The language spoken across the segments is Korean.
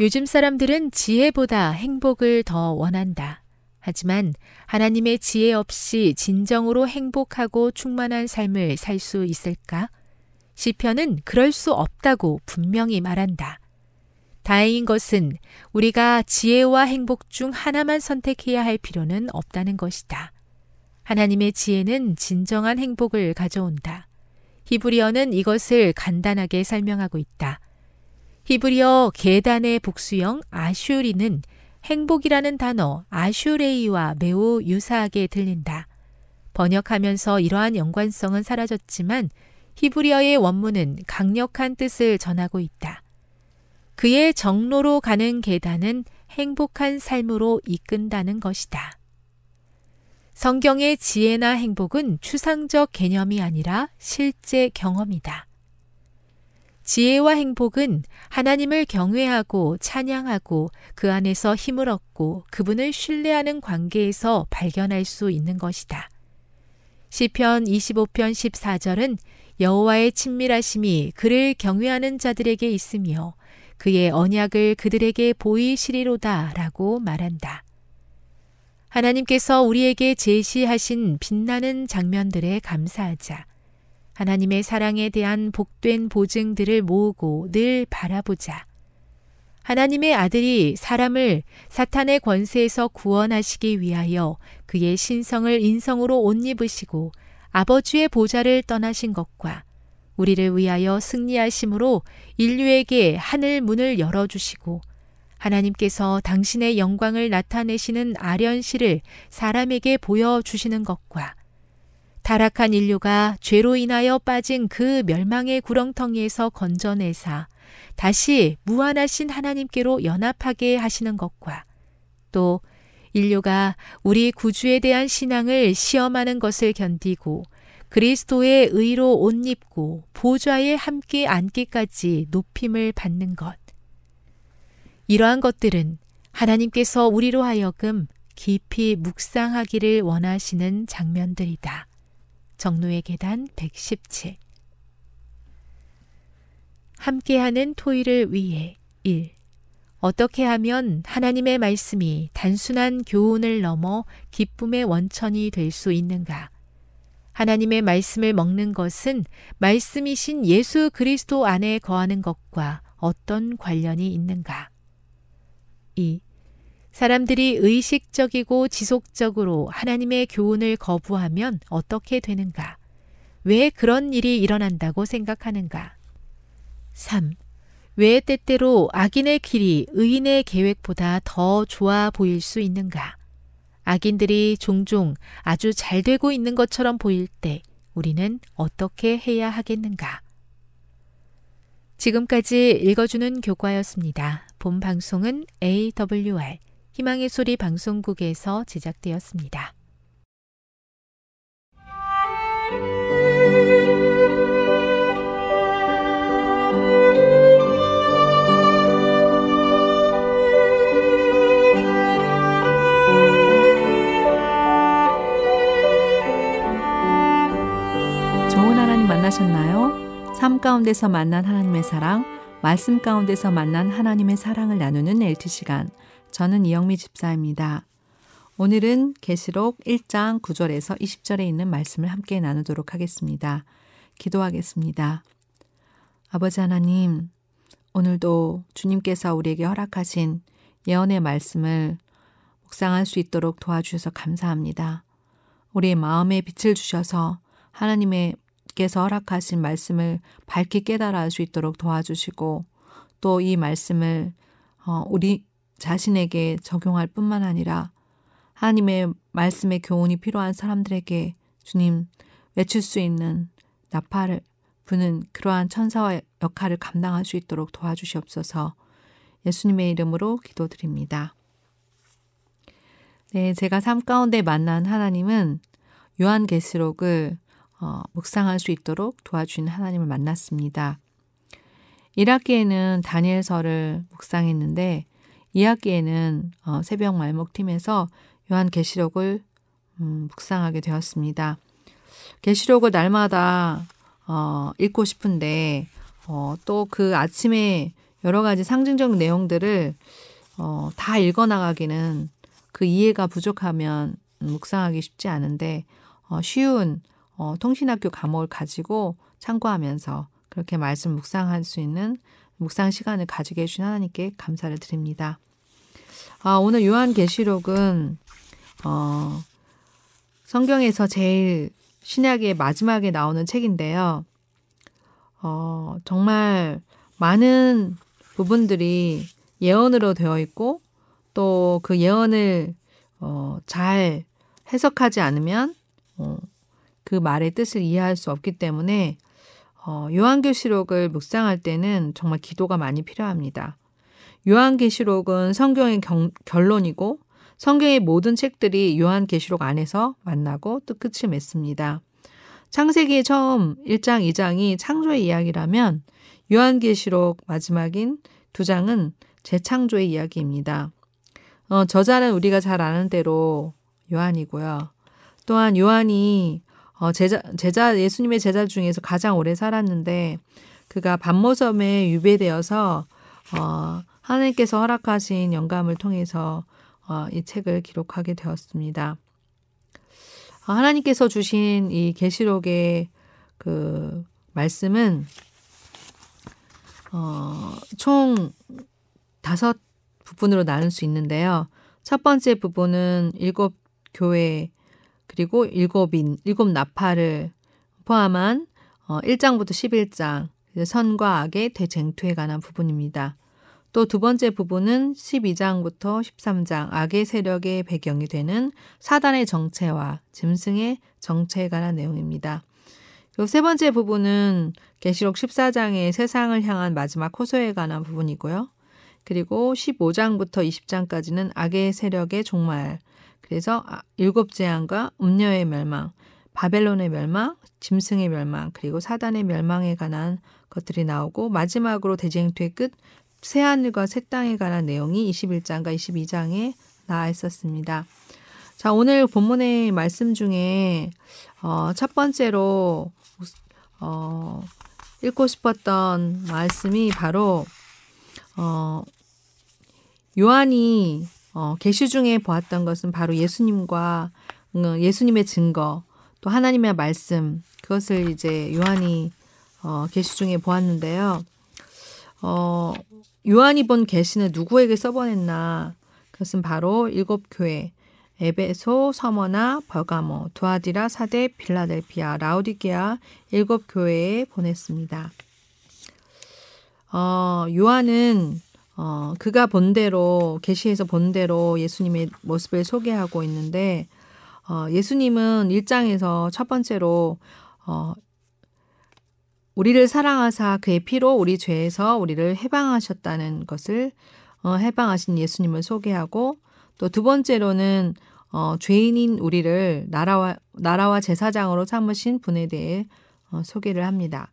요즘 사람들은 지혜보다 행복을 더 원한다. 하지만 하나님의 지혜 없이 진정으로 행복하고 충만한 삶을 살 수 있을까? 시편은 그럴 수 없다고 분명히 말한다. 다행인 것은 우리가 지혜와 행복 중 하나만 선택해야 할 필요는 없다는 것이다. 하나님의 지혜는 진정한 행복을 가져온다. 히브리어는 이것을 간단하게 설명하고 있다. 히브리어 계단의 복수형 아슈리는 행복이라는 단어 아슈레이와 매우 유사하게 들린다. 번역하면서 이러한 연관성은 사라졌지만 히브리어의 원문은 강력한 뜻을 전하고 있다. 그의 정로로 가는 계단은 행복한 삶으로 이끈다는 것이다. 성경의 지혜나 행복은 추상적 개념이 아니라 실제 경험이다. 지혜와 행복은 하나님을 경외하고 찬양하고 그 안에서 힘을 얻고 그분을 신뢰하는 관계에서 발견할 수 있는 것이다. 시편 25편 14절은 여호와의 친밀하심이 그를 경외하는 자들에게 있으며 그의 언약을 그들에게 보이시리로다라고 말한다. 하나님께서 우리에게 제시하신 빛나는 장면들에 감사하자. 하나님의 사랑에 대한 복된 보증들을 모으고 늘 바라보자. 하나님의 아들이 사람을 사탄의 권세에서 구원하시기 위하여 그의 신성을 인성으로 옷 입으시고 아버지의 보좌를 떠나신 것과 우리를 위하여 승리하심으로 인류에게 하늘 문을 열어주시고 하나님께서 당신의 영광을 나타내시는 아련시를 사람에게 보여주시는 것과 타락한 인류가 죄로 인하여 빠진 그 멸망의 구렁텅이에서 건져내사 다시 무한하신 하나님께로 연합하게 하시는 것과 또 인류가 우리 구주에 대한 신앙을 시험하는 것을 견디고 그리스도의 의로 옷 입고 보좌에 함께 앉기까지 높임을 받는 것. 이러한 것들은 하나님께서 우리로 하여금 깊이 묵상하기를 원하시는 장면들이다. 정노의 계단 117 함께하는 토의를 위해 1. 어떻게 하면 하나님의 말씀이 단순한 교훈을 넘어 기쁨의 원천이 될 수 있는가? 하나님의 말씀을 먹는 것은 말씀이신 예수 그리스도 안에 거하는 것과 어떤 관련이 있는가? 2. 사람들이 의식적이고 지속적으로 하나님의 교훈을 거부하면 어떻게 되는가? 왜 그런 일이 일어난다고 생각하는가? 3. 왜 때때로 악인의 길이 의인의 계획보다 더 좋아 보일 수 있는가? 악인들이 종종 아주 잘 되고 있는 것처럼 보일 때 우리는 어떻게 해야 하겠는가? 지금까지 읽어주는 교과였습니다. 본 방송은 AWR 희망의 소리 방송국에서 제작되었습니다. 좋은 하나님 만나셨나요? 삶 가운데서 만난 하나님의 사랑, 말씀 가운데서 만난 하나님의 사랑을 나누는 LT 시간. 저는 이영미 집사입니다. 오늘은 계시록 1장 9절에서 20절에 있는 말씀을 함께 나누도록 하겠습니다. 기도하겠습니다. 아버지 하나님, 오늘도 주님께서 우리에게 허락하신 예언의 말씀을 묵상할 수 있도록 도와주셔서 감사합니다. 우리의 마음에 빛을 주셔서 하나님께서 허락하신 말씀을 밝게 깨달아 할 수 있도록 도와주시고 또 이 말씀을 어, 우리 자신에게 적용할 뿐만 아니라 하나님의 말씀의 교훈이 필요한 사람들에게 주님 외칠 수 있는 나팔을 부는 그러한 천사와 역할을 감당할 수 있도록 도와주시옵소서 예수님의 이름으로 기도드립니다. 네, 제가 삶 가운데 만난 하나님은 요한계시록을 어, 묵상할 수 있도록 도와주는 하나님을 만났습니다. 1학기에는 다니엘서를 묵상했는데 2학기에는 어, 새벽 말목팀에서 요한계시록을 음, 묵상하게 되었습니다. 계시록을 날마다 어, 읽고 싶은데 어, 또 그 아침에 여러 가지 상징적 내용들을 어, 다 읽어 나가기는 그 이해가 부족하면 묵상하기 쉽지 않은데 어, 쉬운 어, 통신학교 과목을 가지고 참고하면서 그렇게 말씀 묵상할 수 있는 묵상 시간을 가지게 해주신 하나님께 감사를 드립니다. 아, 오늘 요한계시록은 어, 성경에서 제일 신약의 마지막에 나오는 책인데요. 어, 정말 많은 부분들이 예언으로 되어 있고 또 그 예언을 어, 잘 해석하지 않으면 어, 그 말의 뜻을 이해할 수 없기 때문에 어, 요한계시록을 묵상할 때는 정말 기도가 많이 필요합니다. 요한계시록은 성경의 경, 결론이고 성경의 모든 책들이 요한계시록 안에서 만나고 또 끝을 맺습니다. 창세기 처음 1장, 2장이 창조의 이야기라면 요한계시록 마지막인 두 장은 재창조의 이야기입니다. 어, 저자는 우리가 잘 아는 대로 요한이고요. 또한 요한이 어, 제자, 제자, 예수님의 제자 중에서 가장 오래 살았는데 그가 반모섬에 유배되어서 어, 하나님께서 허락하신 영감을 통해서 어, 이 책을 기록하게 되었습니다. 어, 하나님께서 주신 이 계시록의 그 말씀은 어, 총 다섯 부분으로 나눌 수 있는데요. 첫 번째 부분은 일곱 교회 그리고 일곱인, 일곱 나팔을 포함한 어, 1장부터 11장 선과 악의 대쟁투에 관한 부분입니다. 또 두 번째 부분은 12장부터 13장 악의 세력의 배경이 되는 사단의 정체와 짐승의 정체에 관한 내용입니다. 세 번째 부분은 계시록 14장의 세상을 향한 마지막 호소에 관한 부분이고요. 그리고 15장부터 20장까지는 악의 세력의 종말, 그래서 아, 일곱 재앙과 음녀의 멸망, 바벨론의 멸망, 짐승의 멸망, 그리고 사단의 멸망에 관한 것들이 나오고 마지막으로 대쟁투의 끝 새하늘과 새 땅에 관한 내용이 21장과 22장에 나와 있었습니다. 자, 오늘 본문의 말씀 중에 어, 첫 번째로 어, 읽고 싶었던 말씀이 바로 어, 요한이 어, 계시 중에 보았던 것은 바로 예수님과 음, 예수님의 증거 또 하나님의 말씀 그것을 이제 요한이 어, 계시 중에 보았는데요. 어, 요한이 본 계시는 누구에게 써보냈나? 그것은 바로 일곱 교회 에베소, 서머나, 버가모, 두아디라, 사대, 빌라델피아, 라우디게아 일곱 교회에 보냈습니다. 어, 요한은 어, 그가 본 대로 계시에서 본 대로 예수님의 모습을 소개하고 있는데 어, 예수님은 1장에서 첫 번째로 어, 우리를 사랑하사 그의 피로 우리 죄에서 우리를 해방하셨다는 것을 어, 해방하신 예수님을 소개하고 또 두 번째로는 어, 죄인인 우리를 나라와 나라와 제사장으로 삼으신 분에 대해 어, 소개를 합니다.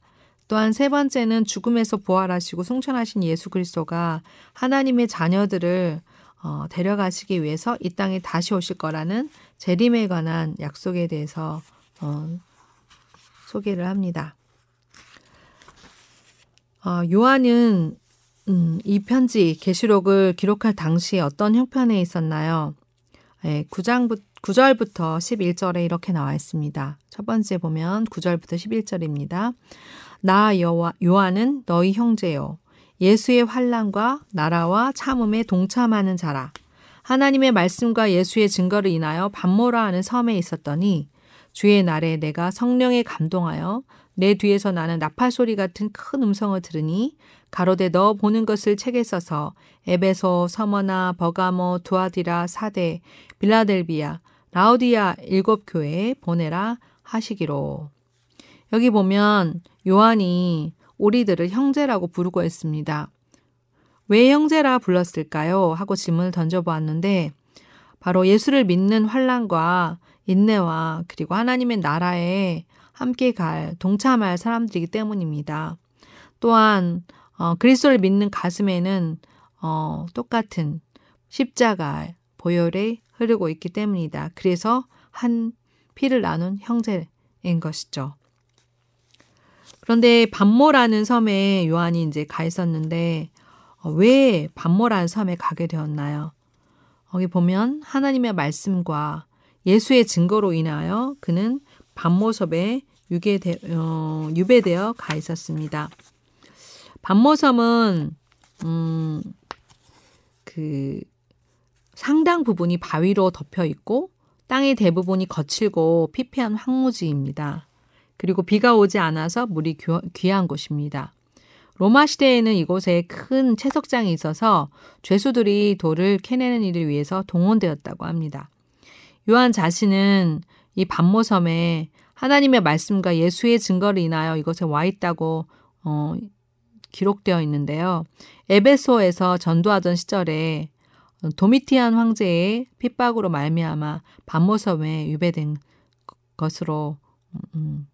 또한 세 번째는 죽음에서 부활하시고 승천하신 예수 그리스도가 하나님의 자녀들을 어, 데려가시기 위해서 이 땅에 다시 오실 거라는 재림에 관한 약속에 대해서 어, 소개를 합니다. 어, 요한은 음, 이 편지 계시록을 기록할 당시에 어떤 형편에 있었나요? 네, 9장부, 9절부터 11절에 이렇게 나와 있습니다. 첫 번째 보면 9절부터 11절입니다. 나 여와, 요한은 너희 형제요. 예수의 환란과 나라와 참음에 동참하는 자라. 하나님의 말씀과 예수의 증거를 인하여 반모라 하는 섬에 있었더니 주의 날에 내가 성령에 감동하여 내 뒤에서 나는 나팔 소리 같은 큰 음성을 들으니 가로대 너 보는 것을 책에 써서 에베소, 서머나, 버가모, 두아디라, 사대, 빌라델비아, 라우디아 일곱 교회에 보내라 하시기로. 여기 보면 요한이 우리들을 형제라고 부르고 있습니다. 왜 형제라 불렀을까요? 하고 질문을 던져보았는데 바로 예수를 믿는 환란과 인내와 그리고 하나님의 나라에 함께 갈 동참할 사람들이기 때문입니다. 또한 어, 그리스도를 믿는 가슴에는 어, 똑같은 십자가 보혈에 흐르고 있기 때문이다. 그래서 한 피를 나눈 형제인 것이죠. 그런데 반모라는 섬에 요한이 이제 가 있었는데 어, 왜 반모라는 섬에 가게 되었나요? 거기 보면 하나님의 말씀과 예수의 증거로 인하여 그는 반모섬에 유괴되, 어, 유배되어 가 있었습니다. 반모섬은 음, 그 상당 부분이 바위로 덮여 있고 땅의 대부분이 거칠고 피폐한 황무지입니다. 그리고 비가 오지 않아서 물이 귀한 곳입니다. 로마 시대에는 이곳에 큰 채석장이 있어서 죄수들이 돌을 캐내는 일을 위해서 동원되었다고 합니다. 요한 자신은 이 반모섬에 하나님의 말씀과 예수의 증거를 인하여 이곳에 와 있다고 어, 기록되어 있는데요. 에베소에서 전도하던 시절에 도미티안 황제의 핍박으로 말미암아 반모섬에 유배된 것으로 음,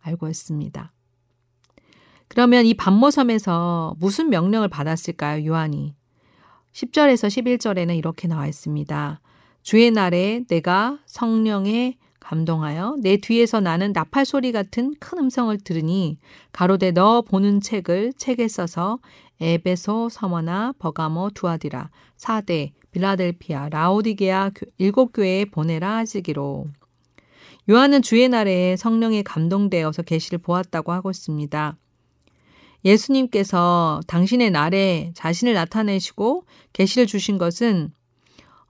알고 있습니다. 그러면 이 반모섬에서 무슨 명령을 받았을까요, 요한이? 10절에서 11절에는 이렇게 나와 있습니다. 주의 날에 내가 성령에 감동하여 내 뒤에서 나는 나팔 소리 같은 큰 음성을 들으니 가로대 너 보는 책을 책에 써서 에베소, 서머나, 버가모, 두아디라, 사대, 빌라델피아, 라오디게아 일곱 교회에 보내라 하시기로. 요한은 주의 날에 성령에 감동되어서 계시를 보았다고 하고 있습니다. 예수님께서 당신의 날에 자신을 나타내시고 계시를 주신 것은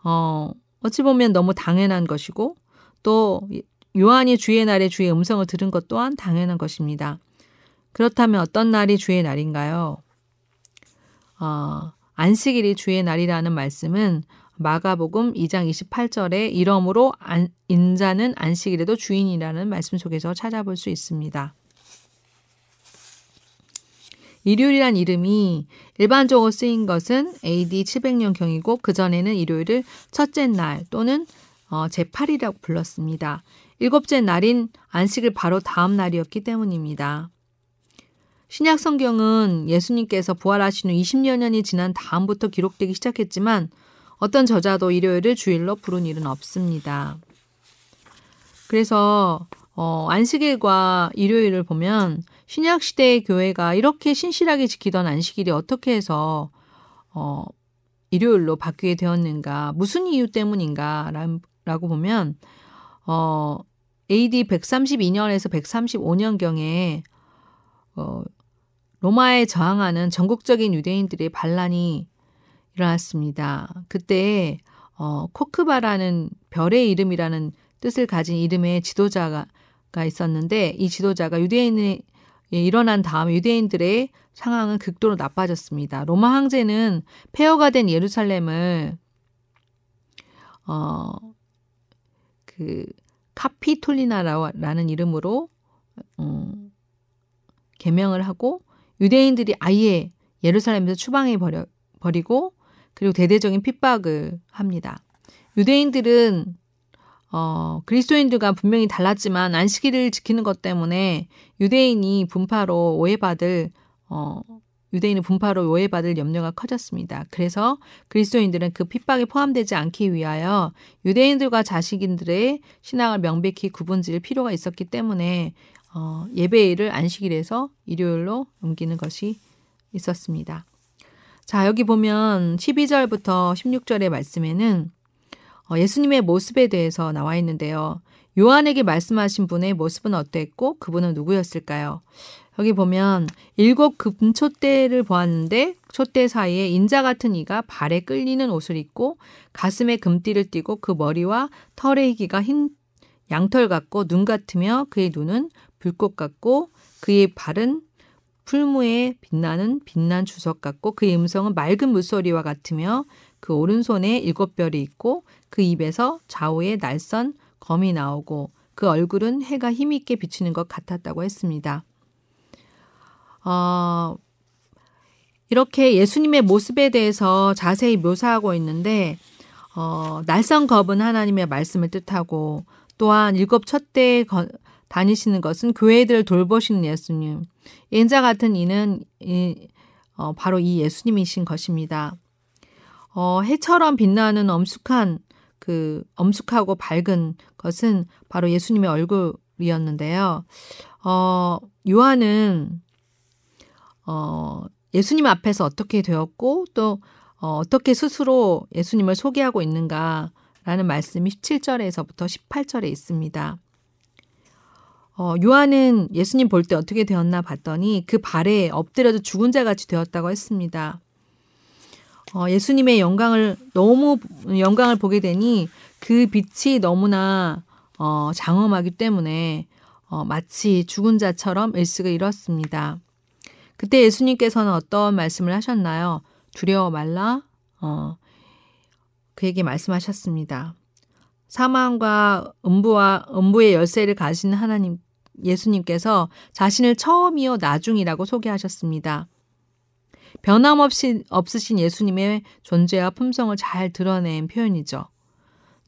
어, 어찌 보면 너무 당연한 것이고 또 요한이 주의 날에 주의 음성을 들은 것 또한 당연한 것입니다. 그렇다면 어떤 날이 주의 날인가요? 어, 안식일이 주의 날이라는 말씀은 마가복음 2장 28절에 이러므로 안, 인자는 안식일에도 주인이라는 말씀 속에서 찾아볼 수 있습니다. 일요일이란 이름이 일반적으로 쓰인 것은 AD 700년경이고 그전에는 일요일을 첫째 날 또는 어, 제8이라고 불렀습니다. 일곱째 날인 안식을 바로 다음 날이었기 때문입니다. 신약 성경은 예수님께서 부활하신 후 20여 년이 지난 다음부터 기록되기 시작했지만 어떤 저자도 일요일을 주일로 부른 일은 없습니다. 그래서 어, 안식일과 일요일을 보면 신약 시대의 교회가 이렇게 신실하게 지키던 안식일이 어떻게 해서 어, 일요일로 바뀌게 되었는가? 무슨 이유 때문인가? 라 고 보면 어 AD 132년에서 135년경에 어 로마에 저항하는 전국적인 유대인들의 반란이 일어났습니다. 그때 어 코크바라는 별의 이름이라는 뜻을 가진 이름의 지도자가 있었는데 이 지도자가 유대인의 일어난 다음 유대인들의 상황은 극도로 나빠졌습니다. 로마 황제는 폐허가 된 예루살렘을 어, 그 카피톨리나라는 이름으로 어, 개명을 하고 유대인들이 아예 예루살렘에서 추방해 버려 버리고 그리고 대대적인 핍박을 합니다. 유대인들은 어, 그리스도인들과 분명히 달랐지만 안식일을 지키는 것 때문에 유대인이 분파로 오해받을 어, 유대인의 분파로 오해받을 염려가 커졌습니다. 그래서 그리스도인들은 그 핍박에 포함되지 않기 위하여 유대인들과 자식인들의 신앙을 명백히 구분지을 필요가 있었기 때문에 어, 예배일을 안식일에서 일요일로 옮기는 것이 있었습니다. 자, 여기 보면 12절부터 16절의 말씀에는 어, 예수님의 모습에 대해서 나와 있는데요. 요한에게 말씀하신 분의 모습은 어땠고 그분은 누구였을까요? 여기 보면 일곱 금촛대를 보았는데 촛대 사이에 인자 같은 이가 발에 끌리는 옷을 입고 가슴에 금띠를 띠고 그 머리와 털의 희기가 흰 양털 같고 눈 같으며 그의 눈은 불꽃 같고 그의 발은 풀무에 빛나는 빛난 주석 같고 그의 음성은 맑은 물소리와 같으며 그 오른손에 일곱 별이 있고 그 입에서 좌우에 날선 검이 나오고 그 얼굴은 해가 힘있게 비치는 것 같았다고 했습니다. 어, 이렇게 예수님의 모습에 대해서 자세히 묘사하고 있는데 어, 날선 겁은 하나님의 말씀을 뜻하고 또한 일곱 첫대에 다니시는 것은 교회들을 돌보시는 예수님. 인자 같은 이는 이, 어, 바로 이 예수님이신 것입니다. 어, 해처럼 빛나는 엄숙한 그 엄숙하고 밝은 것은 바로 예수님의 얼굴이었는데요. 어, 요한은 어, 예수님 앞에서 어떻게 되었고 또 어, 어떻게 스스로 예수님을 소개하고 있는가라는 말씀이 17절에서부터 18절에 있습니다. 어, 요한은 예수님 볼 때 어떻게 되었나 봤더니 그 발에 엎드려도 죽은 자 같이 되었다고 했습니다. 어, 예수님의 영광을 너무 영광을 보게 되니 그 빛이 너무나 어, 장엄하기 때문에 어, 마치 죽은 자처럼 일식을 잃었습니다. 그때 예수님께서는 어떤 말씀을 하셨나요? 두려워 말라. 어, 그에게 말씀하셨습니다. 사망과 음부와 음부의 열쇠를 가진 하나님 예수님께서 자신을 처음이요 나중이라고 소개하셨습니다. 변함없이 없으신 예수님의 존재와 품성을 잘 드러낸 표현이죠.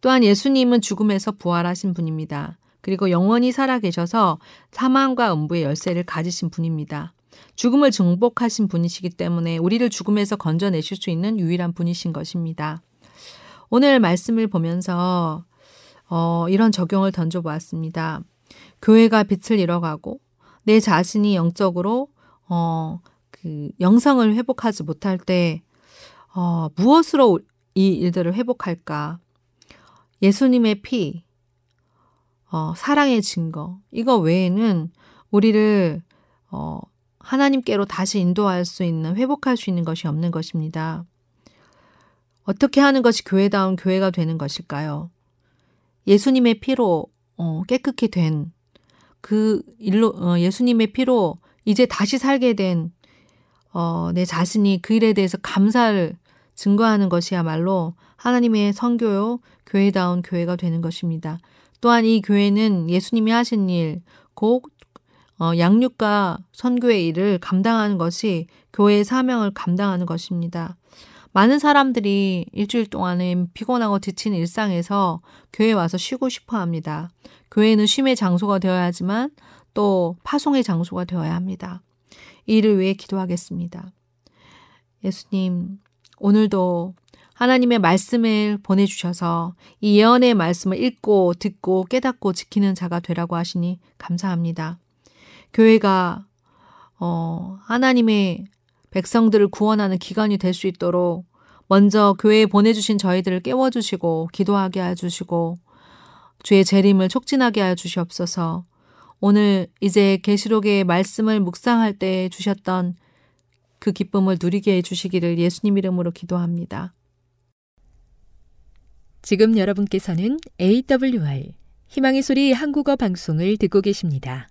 또한 예수님은 죽음에서 부활하신 분입니다. 그리고 영원히 살아계셔서 사망과 음부의 열쇠를 가지신 분입니다. 죽음을 증복하신 분이시기 때문에 우리를 죽음에서 건져내실 수 있는 유일한 분이신 것입니다. 오늘 말씀을 보면서 어, 이런 적용을 던져보았습니다. 교회가 빛을 잃어가고 내 자신이 영적으로 어, 그 영성을 회복하지 못할 때 어, 무엇으로 이 일들을 회복할까? 예수님의 피, 어, 사랑의 증거 이거 외에는 우리를 어, 하나님께로 다시 인도할 수 있는 회복할 수 있는 것이 없는 것입니다. 어떻게 하는 것이 교회다운 교회가 되는 것일까요? 예수님의 피로 어, 깨끗이 된 그 일로 어, 예수님의 피로 이제 다시 살게 된 어, 내 자신이 그 일에 대해서 감사를 증거하는 것이야말로 하나님의 성교요, 교회다운 교회가 되는 것입니다. 또한 이 교회는 예수님이 하신 일, 곧 어, 양육과 선교의 일을 감당하는 것이 교회의 사명을 감당하는 것입니다. 많은 사람들이 일주일 동안에 피곤하고 지친 일상에서 교회에 와서 쉬고 싶어 합니다. 교회는 쉼의 장소가 되어야 하지만 또 파송의 장소가 되어야 합니다. 이를 위해 기도하겠습니다. 예수님, 오늘도 하나님의 말씀을 보내주셔서 이 예언의 말씀을 읽고 듣고 깨닫고 지키는 자가 되라고 하시니 감사합니다. 교회가 어, 하나님의 백성들을 구원하는 기관이 될 수 있도록 먼저 교회에 보내주신 저희들을 깨워주시고 기도하게 해주시고 주의 재림을 촉진하게 해 주시옵소서. 오늘 이제 계시록의 말씀을 묵상할 때 주셨던 그 기쁨을 누리게 해 주시기를 예수님 이름으로 기도합니다. 지금 여러분께서는 AWR 희망의 소리 한국어 방송을 듣고 계십니다.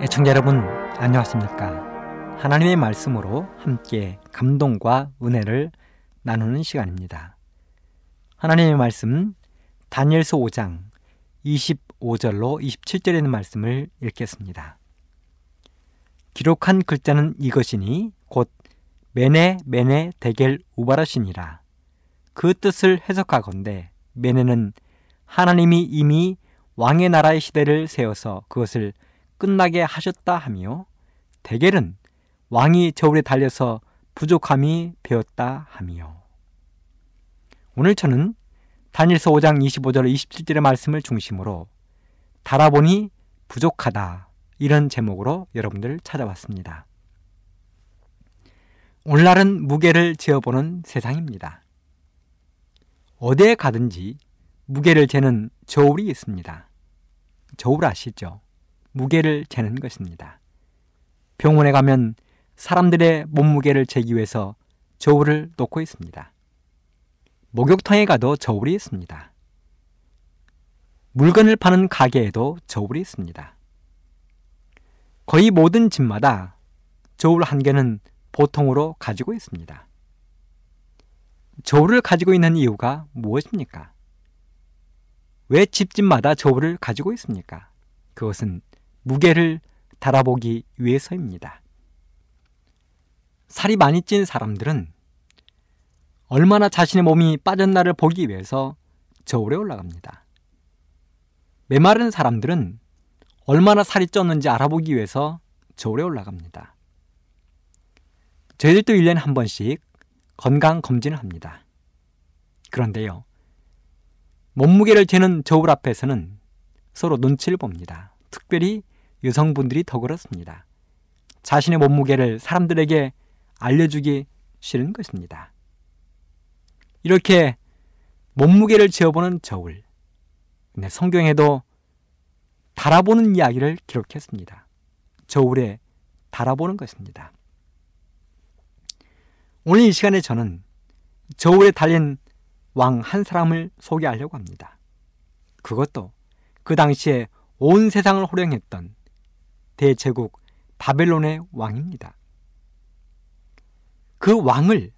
애청자 여러분 안녕하십니까? 하나님의 말씀으로 함께 감동과 은혜를 나누는 시간입니다. 하나님의 말씀 다니엘서 5장 25절로 27절에 있는 말씀을 읽겠습니다. 기록한 글자는 이것이니 곧 메네 메네 데겔 우바라시니라. 그 뜻을 해석하건대 메네는 하나님이 이미 왕의 나라의 시대를 세워서 그것을 끝나게 하셨다 하며 대결은 왕이 저울에 달려서 부족함이 되었다 하며 오늘 저는 다니엘서 5장 25절 27절의 말씀을 중심으로 달아보니 부족하다 이런 제목으로 여러분들 찾아왔습니다. 오늘날은 무게를 재어보는 세상입니다. 어디에 가든지 무게를 재는 저울이 있습니다. 저울 아시죠? 무게를 재는 것입니다. 병원에 가면 사람들의 몸무게를 재기 위해서 저울을 놓고 있습니다. 목욕탕에 가도 저울이 있습니다. 물건을 파는 가게에도 저울이 있습니다. 거의 모든 집마다 저울 한 개는 보통으로 가지고 있습니다. 저울을 가지고 있는 이유가 무엇입니까? 왜 집집마다 저울을 가지고 있습니까? 그것은 무게를 달아보기 위해서입니다. 살이 많이 찐 사람들은 얼마나 자신의 몸이 빠졌나를 보기 위해서 저울에 올라갑니다. 메마른 사람들은 얼마나 살이 쪘는지 알아보기 위해서 저울에 올라갑니다. 저희들도 1년에 한 번씩 건강 검진을 합니다. 그런데요, 몸무게를 재는 저울 앞에서는 서로 눈치를 봅니다. 특별히 여성분들이 더 그렇습니다. 자신의 몸무게를 사람들에게 알려주기 싫은 것입니다. 이렇게 몸무게를 재어보는 저울. 네, 성경에도 달아보는 이야기를 기록했습니다. 저울에 달아보는 것입니다. 오늘 이 시간에 저는 저울에 달린 왕 한 사람을 소개하려고 합니다. 그것도 그 당시에 온 세상을 호령했던 대제국 바벨론의 왕입니다. 그 왕을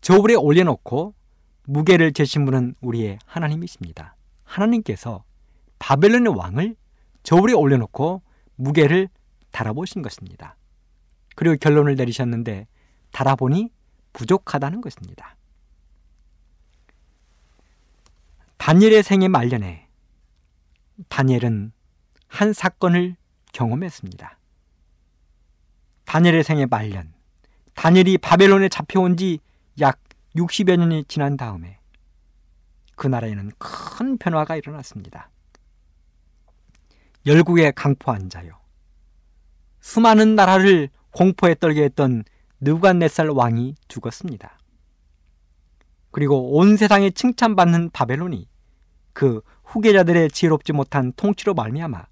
저울에 올려놓고 무게를 재신 분은 우리의 하나님이십니다. 하나님께서 바벨론의 왕을 저울에 올려놓고 무게를 달아보신 것입니다. 그리고 결론을 내리셨는데 달아보니 부족하다는 것입니다. 다니엘의 생애 말년에 다니엘은 한 사건을 경험했습니다. 다니엘의 생애 말년, 다니엘이 바벨론에 잡혀온 지 약 60여 년이 지난 다음에 그 나라에는 큰 변화가 일어났습니다. 열국의 강포한 자요. 수많은 나라를 공포에 떨게 했던 느부갓네살 왕이 죽었습니다. 그리고 온 세상에 칭찬받는 바벨론이 그 후계자들의 지혜롭지 못한 통치로 말미암아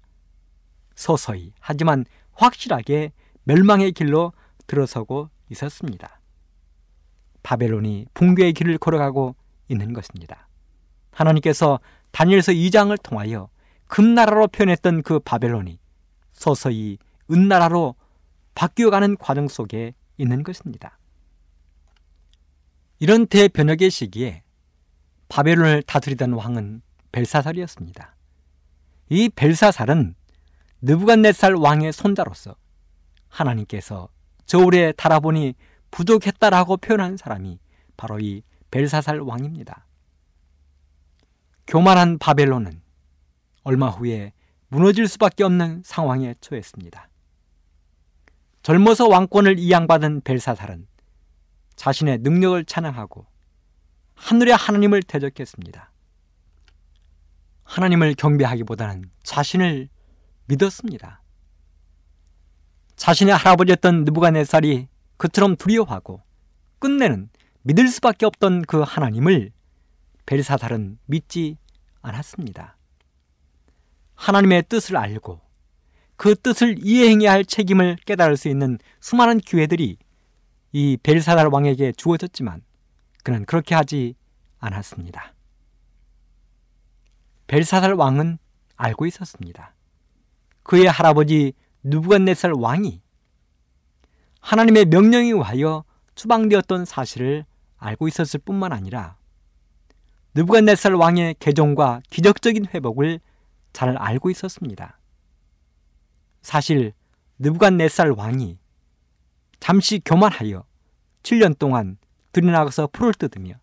서서히 하지만 확실하게 멸망의 길로 들어서고 있었습니다. 바벨론이 붕괴의 길을 걸어가고 있는 것입니다. 하나님께서 다니엘서 2장을 통하여 금나라로 표현했던 그 바벨론이 서서히 은나라로 바뀌어가는 과정 속에 있는 것입니다. 이런 대변혁의 시기에 바벨론을 다스리던 왕은 벨사살이었습니다. 이 벨사살은 느부갓네살 왕의 손자로서 하나님께서 저울에 달아보니 부족했다라고 표현한 사람이 바로 이 벨사살 왕입니다. 교만한 바벨론은 얼마 후에 무너질 수밖에 없는 상황에 처했습니다. 젊어서 왕권을 이양받은 벨사살은 자신의 능력을 찬양하고 하늘의 하나님을 대적했습니다. 하나님을 경배하기보다는 자신을 믿었습니다. 자신의 할아버지였던 느부갓네살이 그처럼 두려워하고 끝내는 믿을 수밖에 없던 그 하나님을 벨사살은 믿지 않았습니다. 하나님의 뜻을 알고 그 뜻을 이해해야 할 책임을 깨달을 수 있는 수많은 기회들이 이 벨사살 왕에게 주어졌지만 그는 그렇게 하지 않았습니다. 벨사살 왕은 알고 있었습니다. 그의 할아버지 누부갓네살 왕이 하나님의 명령에 의하여 추방되었던 사실을 알고 있었을 뿐만 아니라 느부갓네살 왕의 개종과 기적적인 회복을 잘 알고 있었습니다. 사실 느부갓네살 왕이 잠시 교만하여 7년 동안 들이나가서 풀을 뜯으며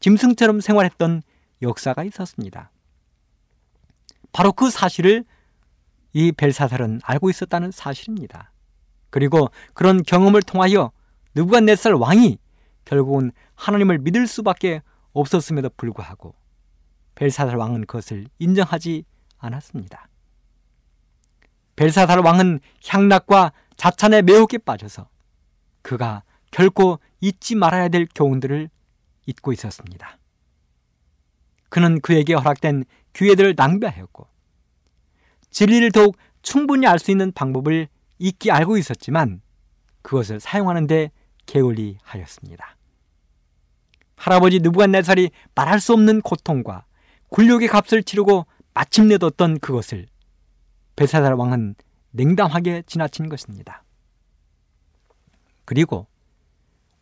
짐승처럼 생활했던 역사가 있었습니다. 바로 그 사실을 이 벨사살은 알고 있었다는 사실입니다. 그리고 그런 경험을 통하여 느부갓네살 왕이 결국은 하나님을 믿을 수밖에 없었음에도 불구하고 벨사살 왕은 그것을 인정하지 않았습니다. 벨사살 왕은 향락과 자찬에 매혹에 빠져서 그가 결코 잊지 말아야 될 교훈들을 잊고 있었습니다. 그는 그에게 허락된 기회들을 낭비하였고 진리를 더욱 충분히 알 수 있는 방법을 잊기 알고 있었지만 그것을 사용하는데 게을리 하였습니다. 할아버지 느부갓네살이 말할 수 없는 고통과 굴욕의 값을 치르고 마침내 뒀던 그것을 벨사살 왕은 냉담하게 지나친 것입니다. 그리고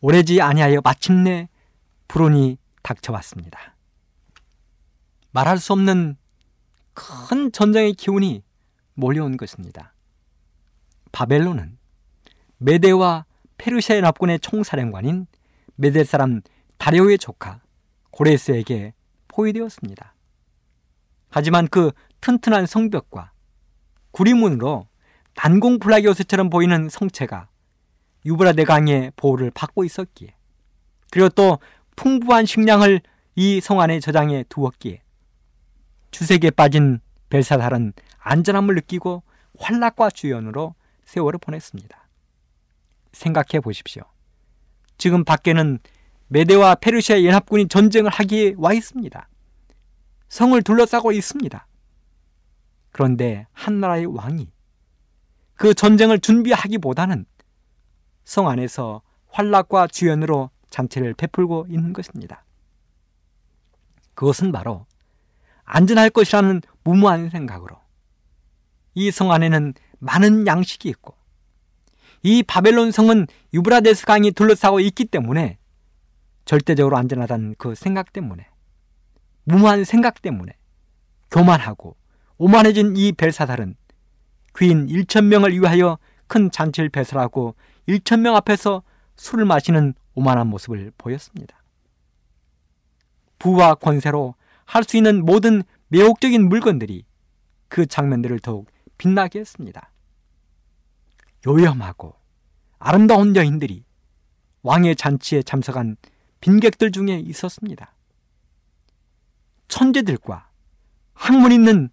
오래지 아니하여 마침내 불온이 닥쳐왔습니다. 말할 수 없는 큰 전쟁의 기운이 몰려온 것입니다. 바벨론은 메데와 페르시아 연합군의 총사령관인 메데 사람 다리오의 조카 고레스에게 포위되었습니다. 하지만 그 튼튼한 성벽과 구리문으로 난공불락의 요새처럼 보이는 성체가 유브라데 강의 보호를 받고 있었기에 그리고 또 풍부한 식량을 이 성 안에 저장해 두었기에 주색에 빠진 벨사살은 안전함을 느끼고 환락과 주연으로 세월을 보냈습니다. 생각해 보십시오. 지금 밖에는 메데와 페르시아 연합군이 전쟁을 하기에 와 있습니다. 성을 둘러싸고 있습니다. 그런데 한 나라의 왕이 그 전쟁을 준비하기보다는 성 안에서 환락과 주연으로 잔치를 베풀고 있는 것입니다. 그것은 바로 안전할 것이라는 무모한 생각으로 이 성 안에는 많은 양식이 있고 이 바벨론 성은 유브라데스 강이 둘러싸고 있기 때문에 절대적으로 안전하다는 그 생각 때문에 무모한 생각 때문에 교만하고 오만해진 이 벨사살은 귀인 1천 명을 위하여 큰 잔치를 배설하고 1천 명 앞에서 술을 마시는 오만한 모습을 보였습니다. 부와 권세로 할 수 있는 모든 매혹적인 물건들이 그 장면들을 더욱 빛나게 했습니다. 요염하고 아름다운 여인들이 왕의 잔치에 참석한 빈객들 중에 있었습니다. 천재들과 학문 있는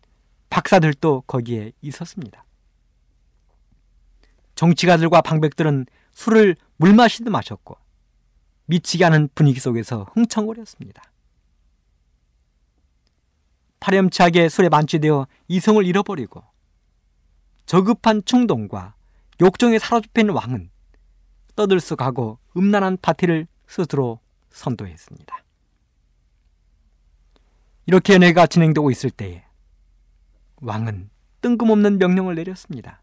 박사들도 거기에 있었습니다. 정치가들과 방백들은 술을 물 마시듯 마셨고 미치게 하는 분위기 속에서 흥청거렸습니다. 파렴치하게 술에 만취되어 이성을 잃어버리고 저급한 충동과 욕정에 사로잡힌 왕은 떠들썩하고 음란한 파티를 스스로 선도했습니다. 이렇게 연애가 진행되고 있을 때에 왕은 뜬금없는 명령을 내렸습니다.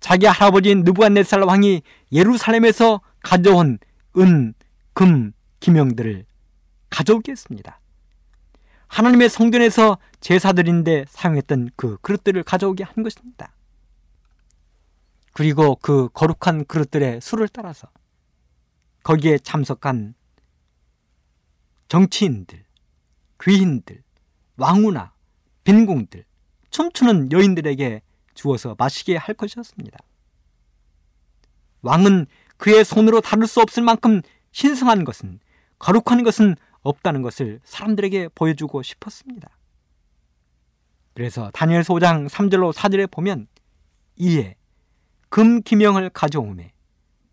자기 할아버지인 느부갓네살 왕이 예루살렘에서 가져온 은, 금, 기명들을 가져오겠습니다. 하나님의 성전에서 제사드린데 사용했던 그 그릇들을 가져오게 한 것입니다. 그리고 그 거룩한 그릇들의 수를 따라서 거기에 참석한 정치인들, 귀인들, 왕후나 빈궁들, 춤추는 여인들에게 주어서 마시게 할 것이었습니다. 왕은 그의 손으로 다룰 수 없을 만큼 신성한 것은 거룩한 것은 없다는 것을 사람들에게 보여주고 싶었습니다. 그래서 다니엘 소장 3절로 4절에 보면 이에 금 기명을 가져오매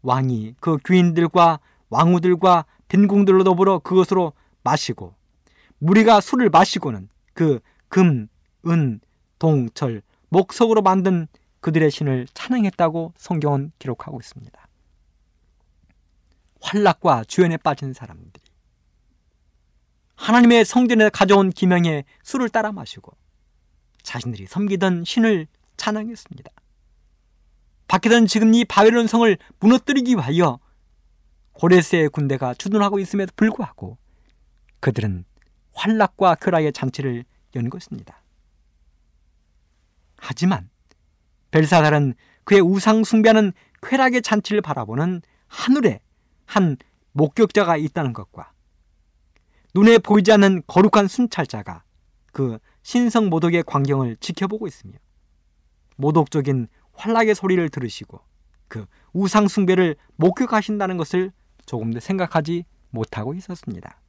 왕이 그 귀인들과 왕후들과 빈궁들로 더불어 그것으로 마시고 무리가 술을 마시고는 그 금, 은, 동, 철, 목석으로 만든 그들의 신을 찬양했다고 성경은 기록하고 있습니다. 환락과 주연에 빠진 사람들이 하나님의 성전에 가져온 기명에 술을 따라 마시고 자신들이 섬기던 신을 찬양했습니다. 박해던 지금 이 바벨론 성을 무너뜨리기 위하여 고레스의 군대가 주둔하고 있음에도 불구하고 그들은 환락과 쾌락의 잔치를 연 것입니다. 하지만 벨사달은 그의 우상 숭배하는 쾌락의 잔치를 바라보는 하늘에 한 목격자가 있다는 것과 눈에 보이지 않는 거룩한 순찰자가 그 신성 모독의 광경을 지켜보고 있으며 모독적인 환락의 소리를 들으시고 그 우상 숭배를 목격하신다는 것을 조금도 생각하지 못하고 있었습니다.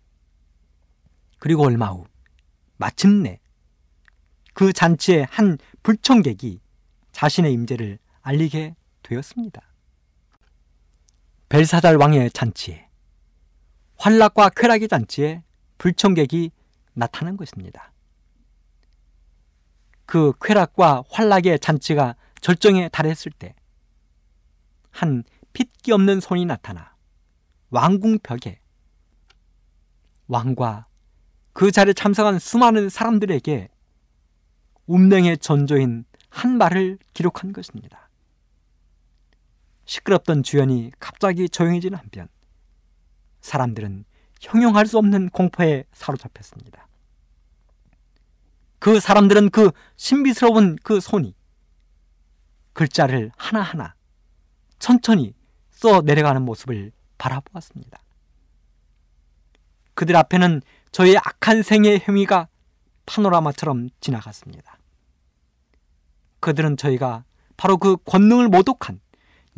그리고 얼마 후 마침내 그 잔치의 한 불청객이 자신의 임재를 알리게 되었습니다. 벨사달 왕의 잔치에 환락과 쾌락의 잔치에 불청객이 나타난 것입니다. 그 쾌락과 환락의 잔치가 절정에 달했을 때 한 핏기 없는 손이 나타나 왕궁 벽에 왕과 그 자리에 참석한 수많은 사람들에게 운명의 전조인 한 말을 기록한 것입니다. 시끄럽던 주연이 갑자기 조용해지는 한편 사람들은 형용할 수 없는 공포에 사로잡혔습니다. 그 사람들은 그 신비스러운 그 손이 글자를 하나하나 천천히 써 내려가는 모습을 바라보았습니다. 그들 앞에는 저의 악한 생의 행위가 파노라마처럼 지나갔습니다. 그들은 저희가 바로 그 권능을 모독한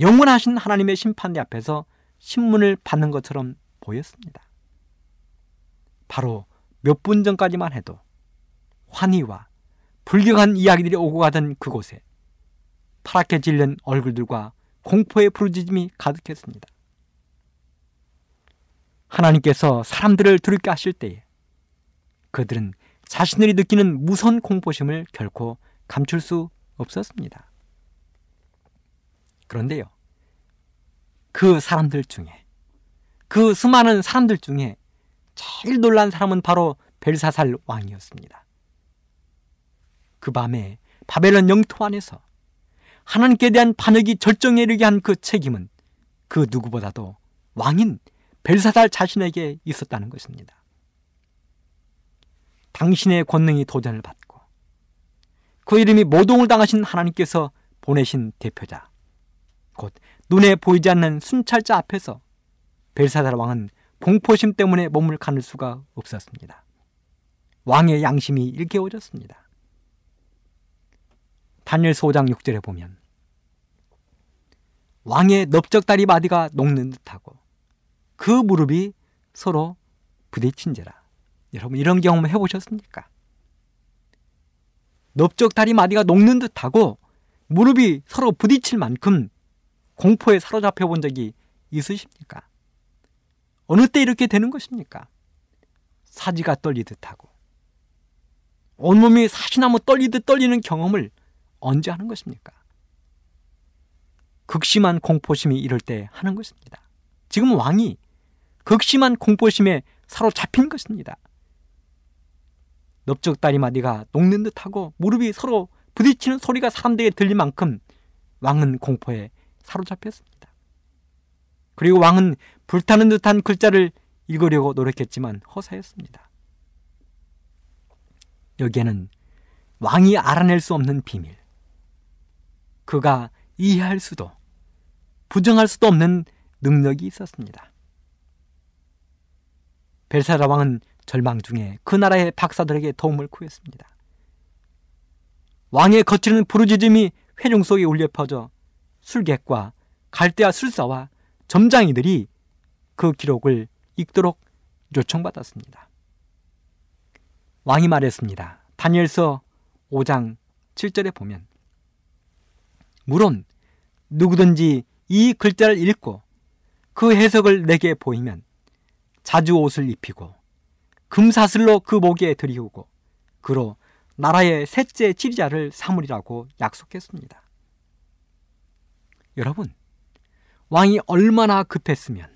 영원하신 하나님의 심판대 앞에서 신문을 받는 것처럼 보였습니다. 바로 몇 분 전까지만 해도 환희와 불경한 이야기들이 오고 가던 그곳에 파랗게 질린 얼굴들과 공포의 부르짖음이 가득했습니다. 하나님께서 사람들을 두렵게 하실 때에 그들은 자신들이 느끼는 무선 공포심을 결코 감출 수 없었습니다. 그런데요, 그 사람들 중에, 그 수많은 사람들 중에 제일 놀란 사람은 바로 벨사살 왕이었습니다. 그 밤에 바벨론 영토 안에서 하나님께 대한 반역이 절정에 이르게 한 그 책임은 그 누구보다도 왕인 벨사살 자신에게 있었다는 것입니다. 당신의 권능이 도전을 받고 그 이름이 모동을 당하신 하나님께서 보내신 대표자 곧 눈에 보이지 않는 순찰자 앞에서 벨사살 왕은 공포심 때문에 몸을 가눌 수가 없었습니다. 왕의 양심이 일깨워졌습니다. 다니엘 소장 6절에 보면 왕의 넓적다리 마디가 녹는 듯하고 그 무릎이 서로 부딪힌지라. 여러분 이런 경험 해보셨습니까? 넓적다리 마디가 녹는 듯하고 무릎이 서로 부딪힐 만큼 공포에 사로잡혀 본 적이 있으십니까? 어느 때 이렇게 되는 것입니까? 사지가 떨리듯 하고 온몸이 사시나무 떨리듯 떨리는 경험을 언제 하는 것입니까? 극심한 공포심이 이럴 때 하는 것입니다. 지금 왕이 극심한 공포심에 사로잡힌 것입니다. 넓적 다리마디가 녹는 듯하고 무릎이 서로 부딪히는 소리가 사람들에게 들릴 만큼 왕은 공포에 사로잡혔습니다. 그리고 왕은 불타는 듯한 글자를 읽으려고 노력했지만 허사했습니다. 여기에는 왕이 알아낼 수 없는 비밀, 그가 이해할 수도 부정할 수도 없는 능력이 있었습니다. 벨사라 왕은 절망 중에 그 나라의 박사들에게 도움을 구했습니다. 왕의 거칠은 부르짖음이 회중 속에 울려 퍼져 술객과 갈대와 술사와 점장이들이 그 기록을 읽도록 요청받았습니다. 왕이 말했습니다. 다니엘서 5장 7절에 보면 물론 누구든지 이 글자를 읽고 그 해석을 내게 보이면 자주 옷을 입히고 금사슬로 그 목에 들이우고 그로 나라의 셋째 지리자를 삼으리라고 약속했습니다. 여러분, 왕이 얼마나 급했으면,